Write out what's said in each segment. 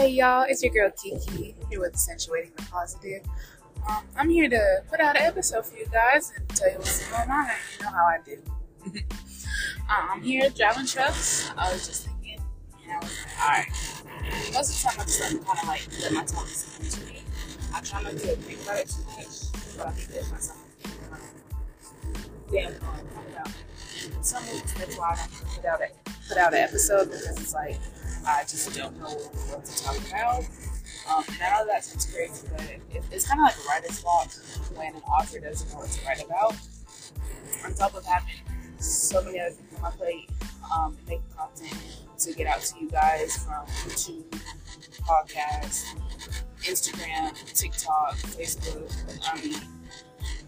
Hey y'all, it's your girl Kiki here with Accentuating the Positive. Um, I'm here to put out an episode for you guys and tell you what's going on. You know how I do. um, I'm here driving trucks. I was just thinking, you know, alright. Most of the time, I'm just like, kind of like let my tongue speak to me. I try not to think about it too much, but I think that myself. Damn, put out. Some weeks that's why I don't put out a put out an episode because it's like I just don't know what to talk about. Um, and I know that sounds crazy, but it, it's kind of like a writer's block when an author doesn't know what to write about. On top of having so many other things on my plate, um, making content to get out to you guys from YouTube, podcasts, Instagram, TikTok, Facebook. I mean,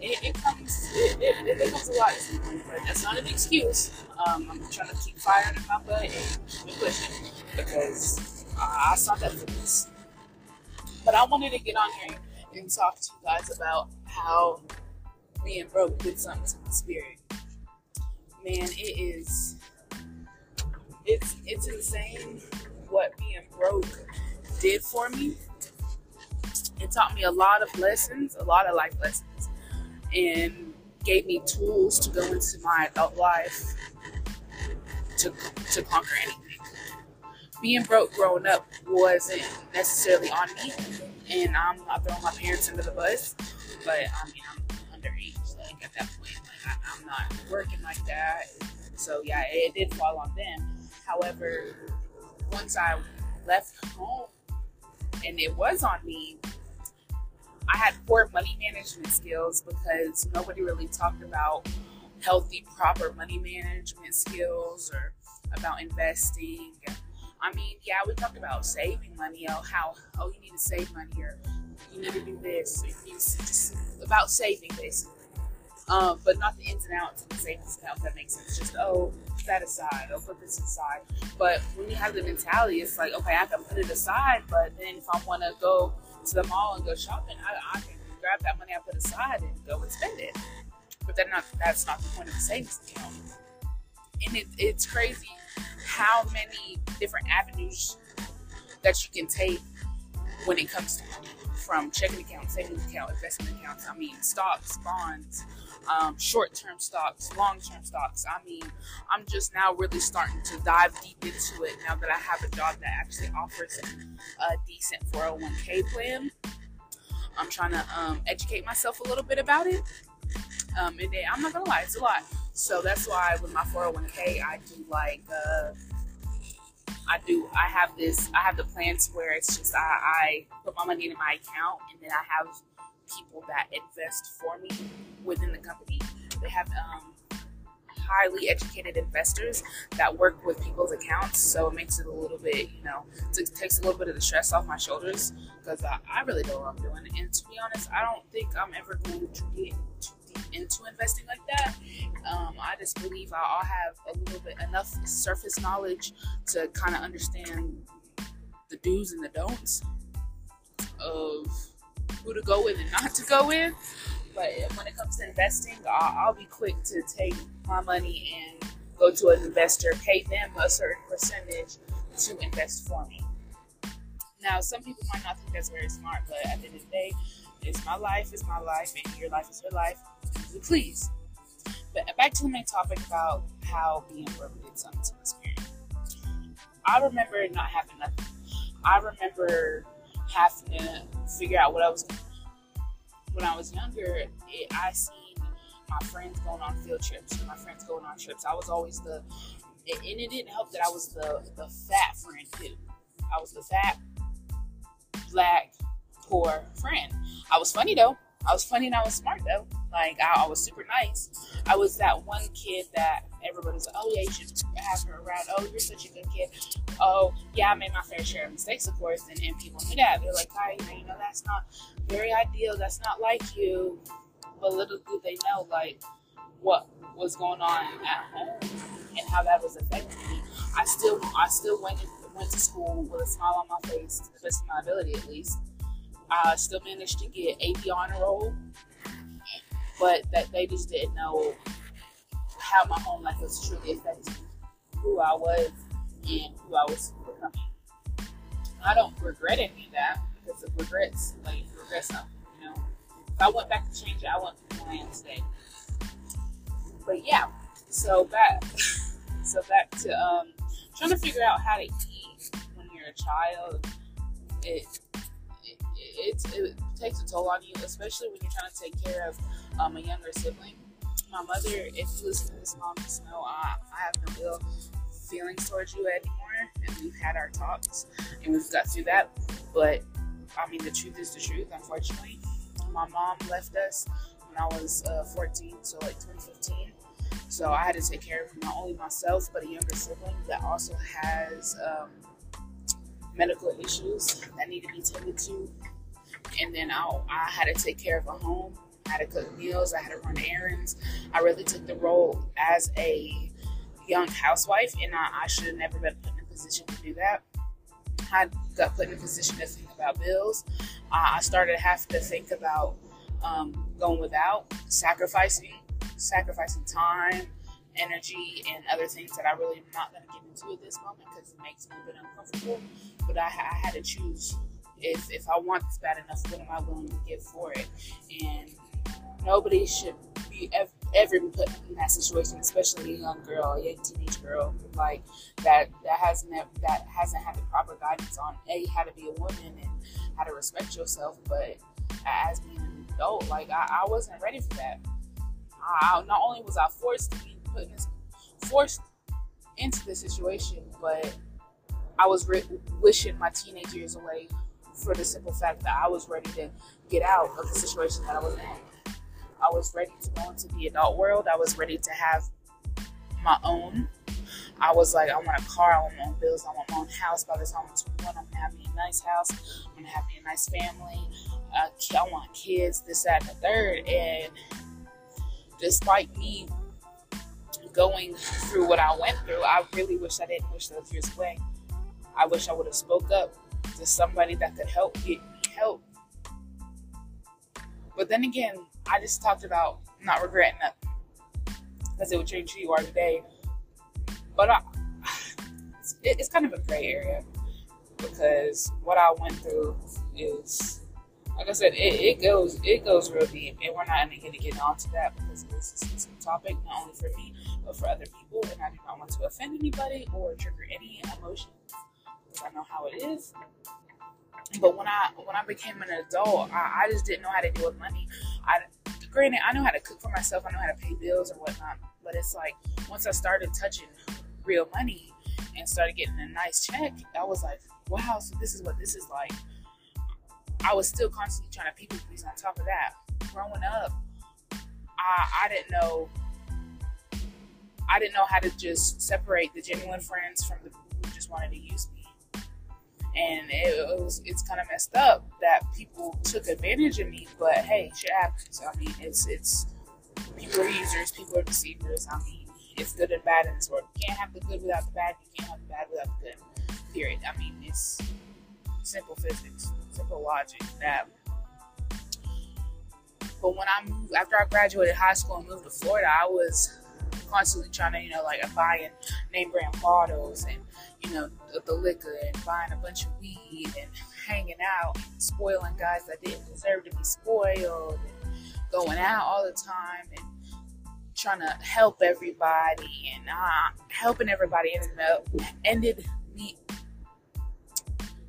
it, it comes it, it, it a lot but that's not an excuse. Um, I'm trying to keep fire in my butt and keep pushing because I saw that for this. But I wanted to get on here and talk to you guys about how being broke did something to my spirit. Man, it is it's it's insane what being broke did for me. It taught me a lot of lessons, a lot of life lessons and gave me tools to go into my adult life to, to conquer anything. Being broke growing up wasn't necessarily on me, and I'm not throwing my parents under the bus, but I mean, I'm underage, like at that point, like I, I'm not working like that. So yeah, it did fall on them. However, once I left home and it was on me, I had poor money management skills because nobody really talked about healthy, proper money management skills or about investing. I mean, yeah, we talked about saving money, oh, how, oh, you need to save money or you need to do this, to just about saving basically. Um, but not the ins and outs of the savings account, that makes sense. Just, oh, put that aside, oh, put this aside. But when you have the mentality, it's like, okay, I can put it aside, but then if I want to go to the mall and go shopping, I, I can grab that money I put aside and go and spend it. But then not, that's not the point of the savings account. And it, it's crazy how many different avenues that you can take when it comes to from checking account, savings account, investment accounts. I mean, stocks, bonds, um, short term stocks, long term stocks. I mean, I'm just now really starting to dive deep into it now that I have a job that actually offers a decent 401k plan. I'm trying to um, educate myself a little bit about it. Um, and I'm not gonna lie, it's a lot. So that's why with my 401k, I do like. Uh, I do. I have this. I have the plans where it's just I, I put my money in my account, and then I have people that invest for me within the company. They have um, highly educated investors that work with people's accounts, so it makes it a little bit, you know, it takes a little bit of the stress off my shoulders because I, I, really know what I'm doing. And to be honest, I don't think I'm ever going to get into investing like that. Um, I just believe I'll have a little bit enough surface knowledge to kind of understand the do's and the don'ts of who to go with and not to go with. But when it comes to investing, I'll, I'll be quick to take my money and go to an investor, pay them a certain percentage to invest for me. Now, some people might not think that's very smart, but at the end of the day, it's my life, it's my life, and your life is your life. Please. But back to the main topic about how being broke did something to my spirit. I remember not having nothing. I remember having to figure out what I was when I was younger. It, I seen my friends going on field trips, my friends going on trips. I was always the, and it didn't help that I was the the fat friend too. I was the fat, black, poor friend. I was funny though. I was funny and I was smart though. Like I, I, was super nice. I was that one kid that everybody's like, oh yeah, you should have her around. Oh, you're such a good kid. Oh yeah, I made my fair share of mistakes, of course, and, and people knew that. They're like, hi, you know, that's not very ideal. That's not like you. But little do they know, like what was going on at home and how that was affecting me. I still, I still went went to school with a smile on my face, to the best of my ability at least. I still managed to get AP honor roll but that they just didn't know how my home life was truly affecting who I was and who I was becoming. I don't regret any of that because of regrets, like regrets, something, you know. If I went back to change it, I wouldn't be who I am today. But yeah, so back, so back to um, trying to figure out how to eat when you're a child. It it, it, takes a toll on you, especially when you're trying to take care of um, a younger sibling. My mother, if you listen to this, mom, just know I, I have no ill feelings towards you anymore, and we've had our talks, and we've got through that. But I mean, the truth is the truth. Unfortunately, my mom left us when I was uh, 14, so like 2015. So I had to take care of not only myself but a younger sibling that also has um, medical issues that need to be tended to. And then I, I had to take care of a home. I had to cook meals. I had to run errands. I really took the role as a young housewife, and I, I should have never been put in a position to do that. I got put in a position to think about bills. Uh, I started having to think about um, going without, sacrificing, sacrificing time, energy, and other things that I really am not going to get into at this moment because it makes me a bit uncomfortable. But I, I had to choose if if I want this bad enough, what am I willing to give for it? And nobody should be ever, ever put in that situation, especially a young girl, a young teenage girl, like that that hasn't that hasn't had the proper guidance on a how to be a woman and how to respect yourself, but as being an adult, like I, I wasn't ready for that. I, not only was I forced to be put in this, forced into this situation, but I was re- wishing my teenage years away for the simple fact that I was ready to get out of the situation that I was in. I was ready to go into the adult world. I was ready to have my own. I was like, I want a car, I want my own bills, I want my own house. By the time I'm 21, I'm gonna have me a nice house, I'm gonna have me a nice family. Uh, I want kids, this, that, and the third. And despite me going through what I went through, I really wish I didn't wish those years away. I wish I would have spoke up to somebody that could help get me help. But then again, I just talked about not regretting that because it would change who you are today. But I, it's kind of a gray area because what I went through is, like I said, it, it goes it goes real deep, and we're not even going to get onto that because this is a topic, not only for me but for other people, and I do not want to offend anybody or trigger any emotions. I know how it is. But when I when I became an adult, I, I just didn't know how to deal with money. I granted I know how to cook for myself, I know how to pay bills and whatnot. But it's like once I started touching real money and started getting a nice check, I was like, wow, so this is what this is like. I was still constantly trying to people please on top of that. Growing up, I, I didn't know I didn't know how to just separate the genuine friends from the people who just wanted to use me and it, was it's kind of messed up that people took advantage of me. But hey, shit happens. I mean, it's it's people are users, people are deceivers. I mean, it's good and bad in this world. You can't have the good without the bad. You can't have the bad without the good. Period. I mean, it's simple physics, simple logic. That. But when I moved after I graduated high school and moved to Florida, I was constantly trying to, you know, like buying name brand bottles and you know, the, the liquor and buying a bunch of weed and hanging out and spoiling guys that didn't deserve to be spoiled and going out all the time and trying to help everybody and uh, helping everybody. Ended up ended me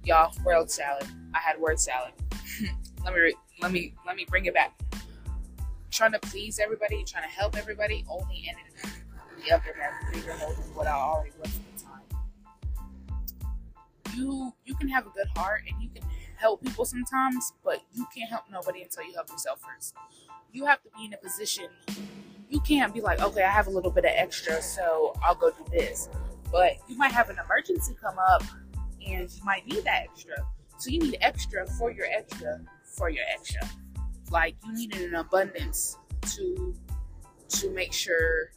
y'all word salad. I had word salad. Let me let me let me bring it back. Trying to please everybody trying to help everybody only ended the other bigger than what i already was you you can have a good heart and you can help people sometimes, but you can't help nobody until you help yourself first. You have to be in a position. You can't be like, okay, I have a little bit of extra, so I'll go do this. But you might have an emergency come up, and you might need that extra. So you need extra for your extra for your extra. Like you need an abundance to to make sure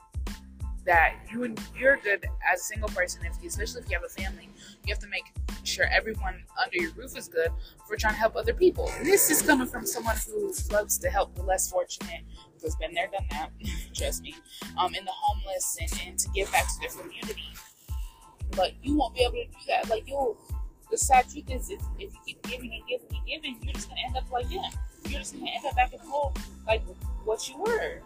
that you and you're good as a single person, if you, especially if you have a family, you have to make sure everyone under your roof is good for trying to help other people. And this is coming from someone who loves to help the less fortunate, who's been there, done that, trust me, um, and the homeless and, and to give back to their community. But you won't be able to do that. Like you'll the sad truth is, if, you keep giving and giving and giving, you're just gonna end up like them. You're just gonna end up back in the hole like what you were.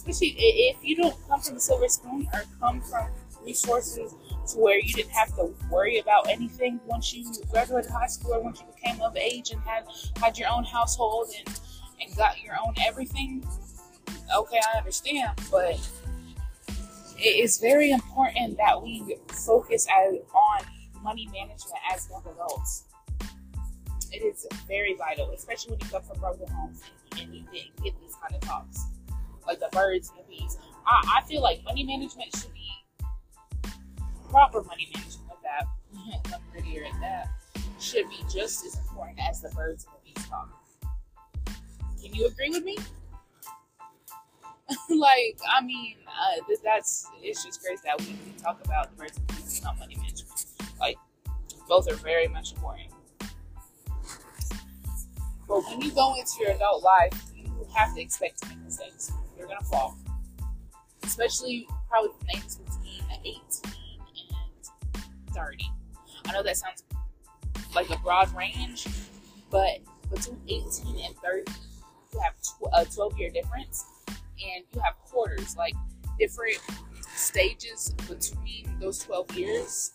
Especially if you don't come from a silver spoon or come from resources to where you didn't have to worry about anything once you graduated high school or once you became of age and had had your own household and and got your own everything. Okay, I understand, but it is very important that we focus as, on money management as young adults. It is very vital, especially when you come from broken homes and you didn't get these kind of talks, like the birds and the bees. I, I feel like money management should be proper money management of that. I'm prettier at that. Should be just as important as the birds and the bees talk. Can you agree with me? like, I mean, uh, that's it's just great that we can talk about the birds and the bees and not money management. Like, both are very much important. But when you go into your adult life, you have to expect to make mistakes. You're gonna fall, especially probably from ages between uh, 18 and 30. I know that sounds like a broad range, but between 18 and 30, you have a 12 year difference, and you have quarters, like different stages between those 12 years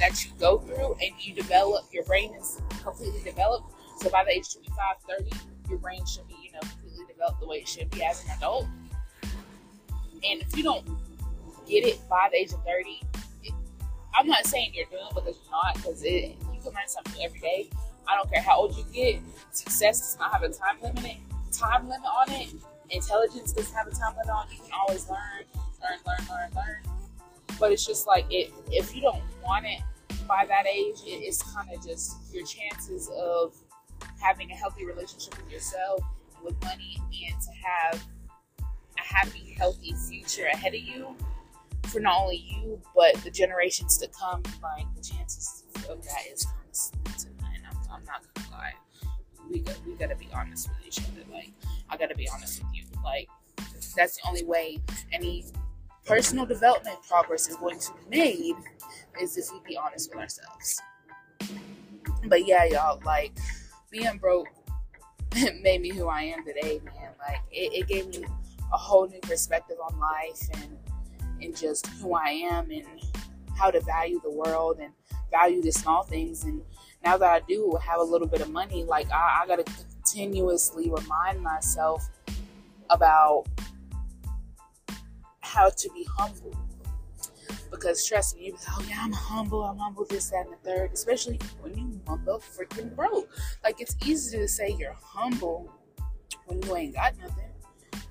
that you go through, and you develop, your brain is completely developed so by the age 25, 30, your brain should be, you know, completely developed the way it should be as an adult. And if you don't get it by the age of 30, it, I'm not saying you're doing because you're not, because you can learn something every day. I don't care how old you get. Success does not have a time limit. Time limit on it. Intelligence doesn't have a time limit on it. You can always learn, learn, learn, learn, learn. But it's just like it. If you don't want it by that age, it, it's kind of just your chances of having a healthy relationship with yourself and with money and to have a happy, healthy future ahead of you for not only you but the generations to come. Like the chances of that is kind of slim and I'm, I'm not gonna lie. We got we gotta be honest with each other. Like I gotta be honest with you. Like that's the only way any personal development progress is going to be made is if we be honest with ourselves. But yeah, y'all, like being broke made me who I am today, man. Like it, it gave me a whole new perspective on life and and just who I am and how to value the world and value the small things. And now that I do have a little bit of money, like I, I gotta continuously remind myself about how to be humble because trust me, you like, oh yeah, I'm humble, I'm humble, this, that, and the third. Especially when you mother freaking broke. Like it's easy to say you're humble when you ain't got nothing.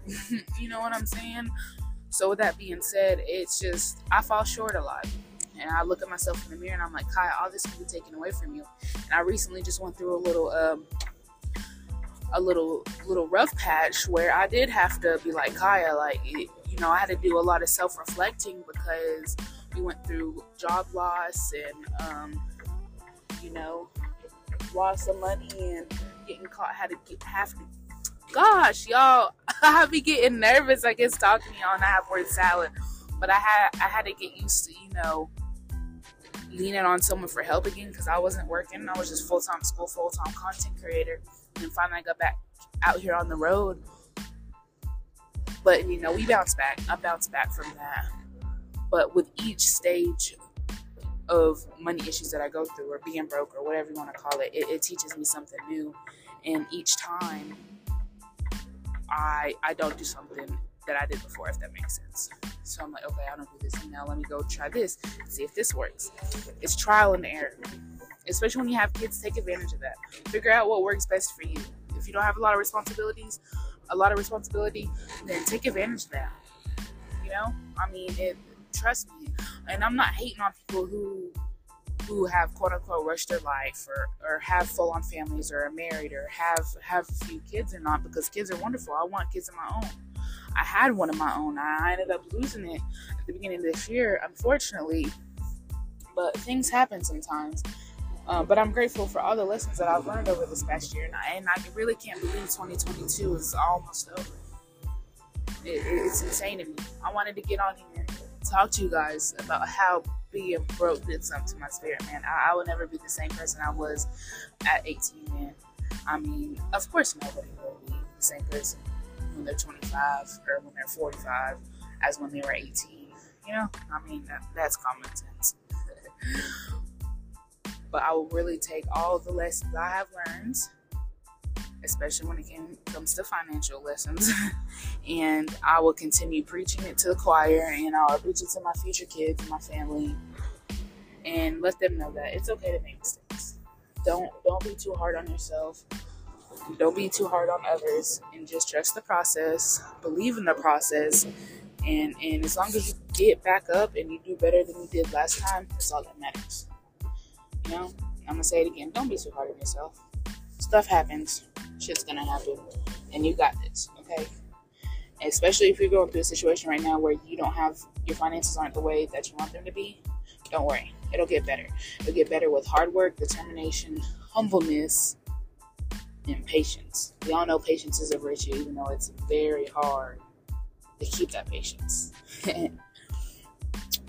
you know what I'm saying? So with that being said, it's just I fall short a lot. And I look at myself in the mirror and I'm like, Kai, all this can be taken away from you. And I recently just went through a little um a little little rough patch where I did have to be like Kya, like it, you know, I had to do a lot of self reflecting because we went through job loss and, um, you know, lost some money and getting caught. Had to get have to. Gosh, y'all, I be getting nervous. I guess talking to y'all and I have word salad, but I had I had to get used to you know leaning on someone for help again because I wasn't working. I was just full time school, full time content creator, and finally I got back out here on the road but you know, we bounce back. I bounce back from that. But with each stage of money issues that I go through, or being broke, or whatever you want to call it, it, it teaches me something new. And each time, I I don't do something that I did before, if that makes sense. So I'm like, okay, I don't do this now. Let me go try this, see if this works. It's trial and error. Especially when you have kids, take advantage of that. Figure out what works best for you. If you don't have a lot of responsibilities, a lot of responsibility, then take advantage of that. You know, I mean, it, trust me. And I'm not hating on people who who have quote unquote rushed their life or, or have full on families or are married or have have a few kids or not because kids are wonderful. I want kids of my own. I had one of my own. I ended up losing it at the beginning of this year, unfortunately. But things happen sometimes. Um, but I'm grateful for all the lessons that I've learned over this past year, and I, and I really can't believe 2022 is almost over. It, it's insane to me. I wanted to get on here talk to you guys about how being broke did something to my spirit, man. I, I will never be the same person I was at 18, man. I mean, of course, nobody will be the same person when they're 25 or when they're 45 as when they were 18. You know, I mean, that, that's common sense. but I will really take all the lessons I have learned, especially when it came, comes to financial lessons, and I will continue preaching it to the choir, and I'll preach it to my future kids and my family, and let them know that it's okay to make mistakes. Don't don't be too hard on yourself. Don't be too hard on others, and just trust the process. Believe in the process, and and as long as you get back up and you do better than you did last time, that's all that matters. You know, I'm gonna say it again. Don't be too hard on yourself. Stuff happens. Shit's gonna happen, and you got this. Okay. Especially if you're going through a situation right now where you don't have your finances aren't the way that you want them to be. Don't worry, it'll get better. It'll get better with hard work, determination, humbleness, and patience. We all know patience is a virtue, even though it's very hard to keep that patience.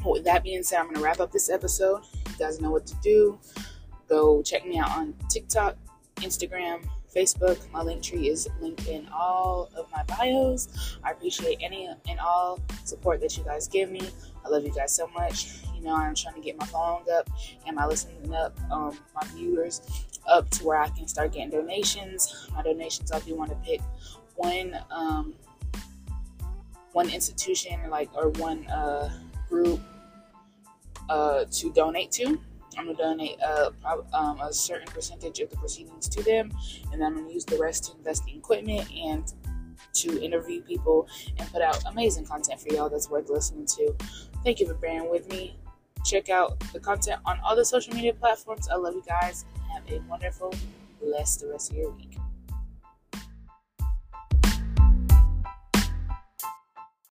with that being said, I'm going to wrap up this episode. You guys know what to do. Go check me out on TikTok, Instagram, Facebook. My Linktree is linked in all of my bios. I appreciate any and all support that you guys give me. I love you guys so much. You know, I'm trying to get my following up and my listening up, um, my viewers up to where I can start getting donations. My donations, I do want to pick one, um, one institution, like or one uh, group uh, to donate to. I'm gonna donate a, um, a certain percentage of the proceedings to them, and then I'm gonna use the rest to invest in equipment and to interview people and put out amazing content for y'all that's worth listening to. Thank you for bearing with me. Check out the content on all the social media platforms. I love you guys. Have a wonderful, blessed rest of your week.